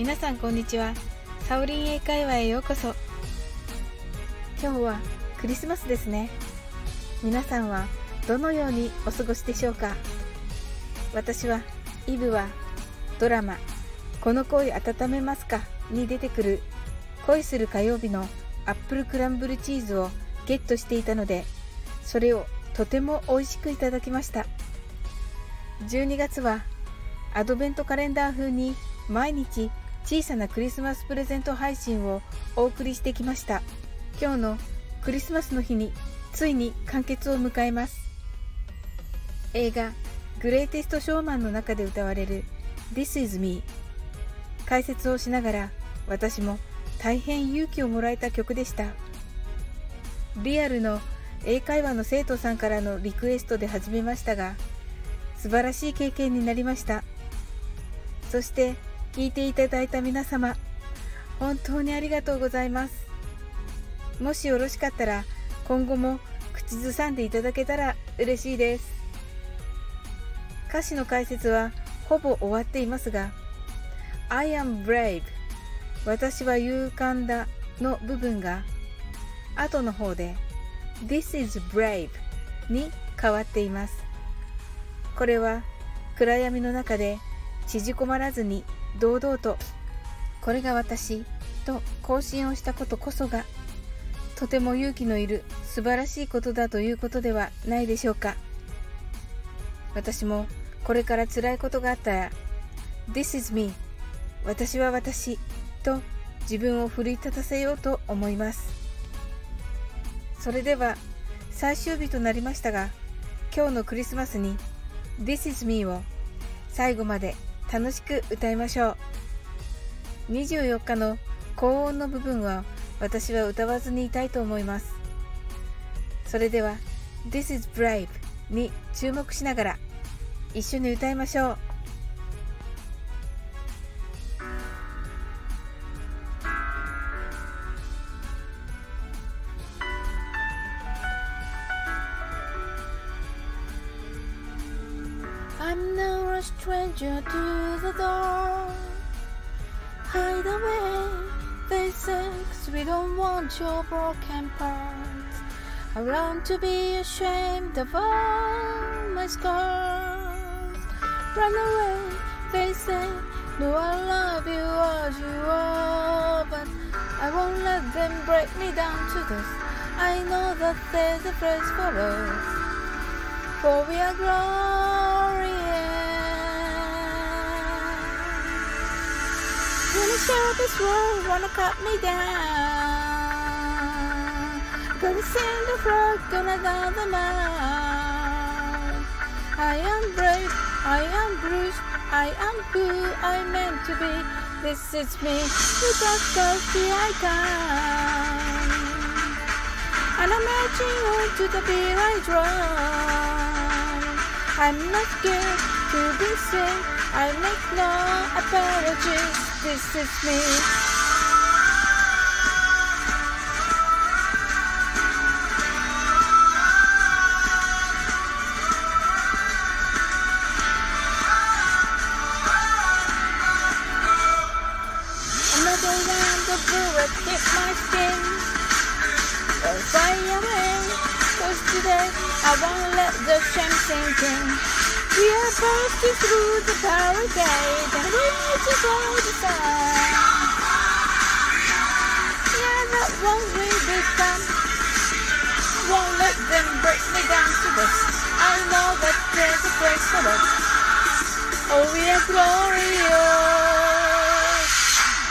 皆さんこんにちは。サオリン英会話へようこそ。今日はクリスマスですね。皆さんはどのようにお過ごしでしょうか。私はイブはドラマ「この恋温めますか?」に出てくる恋する火曜日のアップルクランブルチーズをゲットしていたのでそれをとても美味しくいただきました。12月はアドベントカレンダー風に毎日小さなクリスマスプレゼント配信をお送りしてきました。今日のクリスマスの日についに完結を迎えます。映画グレイテストショーマンの中で歌われる This is me 解説をしながら私も大変勇気をもらえた曲でした。リアルの英会話の生徒さんからのリクエストで始めましたが素晴らしい経験になりました。そして聞いていただいた皆様本当にありがとうございます。もしよろしかったら今後も口ずさんでいただけたら嬉しいです。歌詞の解説はほぼ終わっていますが I am brave 私は勇敢だの部分が後の方で This is brave に変わっています。これは暗闇の中で縮こまらずに堂々とこれが私と更新をしたことこそがとても勇気のいる素晴らしいことだということではないでしょうか。私もこれから辛いことがあったら This is me 私は私と自分を奮い立たせようと思います。それでは最終日となりましたが今日のクリスマスに This is me を最後まで楽しく歌いましょう。24日の高音の部分は私は歌わずにいたいと思います。それでは This is brave に注目しながら一緒に歌いましょう。A stranger to the door. Hide away, they say, we don't want your broken parts. I want to be ashamed of all my scars. Run away, they say, no, I love you as you are, but I won't let them break me down to this. I know that there's a place for us, for we are glorious. Show this world wanna cut me down, gonna send the frog, gonna down the mouth. I am brave, I am bruised, I am who I meant to be. This is me, the I come. And I'm marching on to the beat I drum. I'm not scared to be seen. I make no apologies. This is me. Another round of bullets hit my skin. Oh, Don't fly away, cause today I won't let the shame sink in. We are bursting through the barricade just all the side. Yeah, that won't we become. Won't let them break me down to this. I know that there's a place for us. Oh, we are glorious.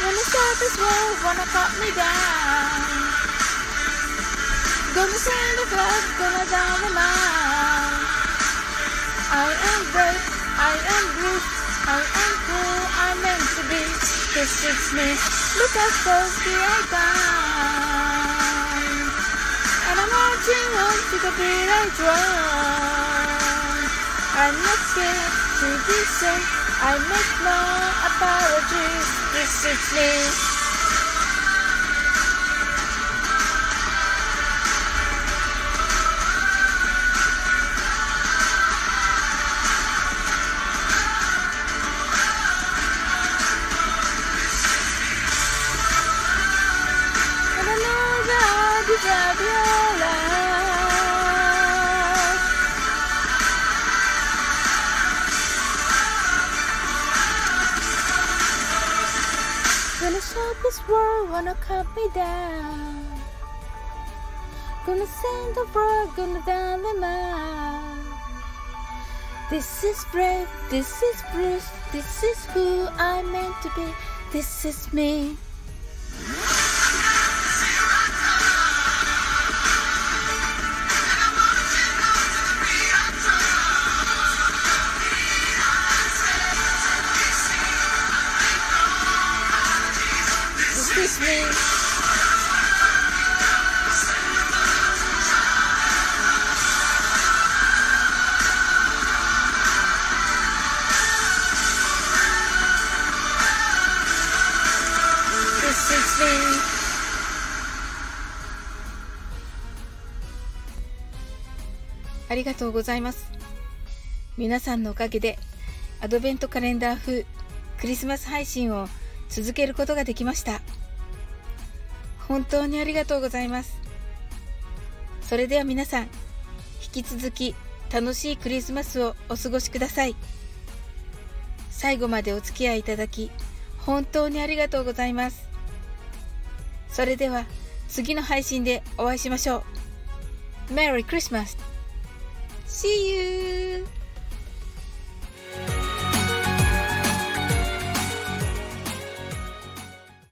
When the surface world wanna cut me down. Gonna send the flag, gonna down the mount. This is me, look close we are down. And I'm marching on to the beat I drum. I'm not scared to be safe, I make no apologies. This is me. Gonna shout this world, wanna cut me down. Gonna send the world, gonna down the mouth. This is brave, this is Bruce, this is who I'm meant to be, this is me. This is me. This is me. ありがとうございます。皆さんのおかげでアドベントカレンダー風クリスマス配信を続けることができました。本当にありがとうございます。それでは皆さん、引き続き楽しいクリスマスをお過ごしください。最後までお付き合いいただき、本当にありがとうございます。それでは次の配信でお会いしましょう。Merry Christmas! See you!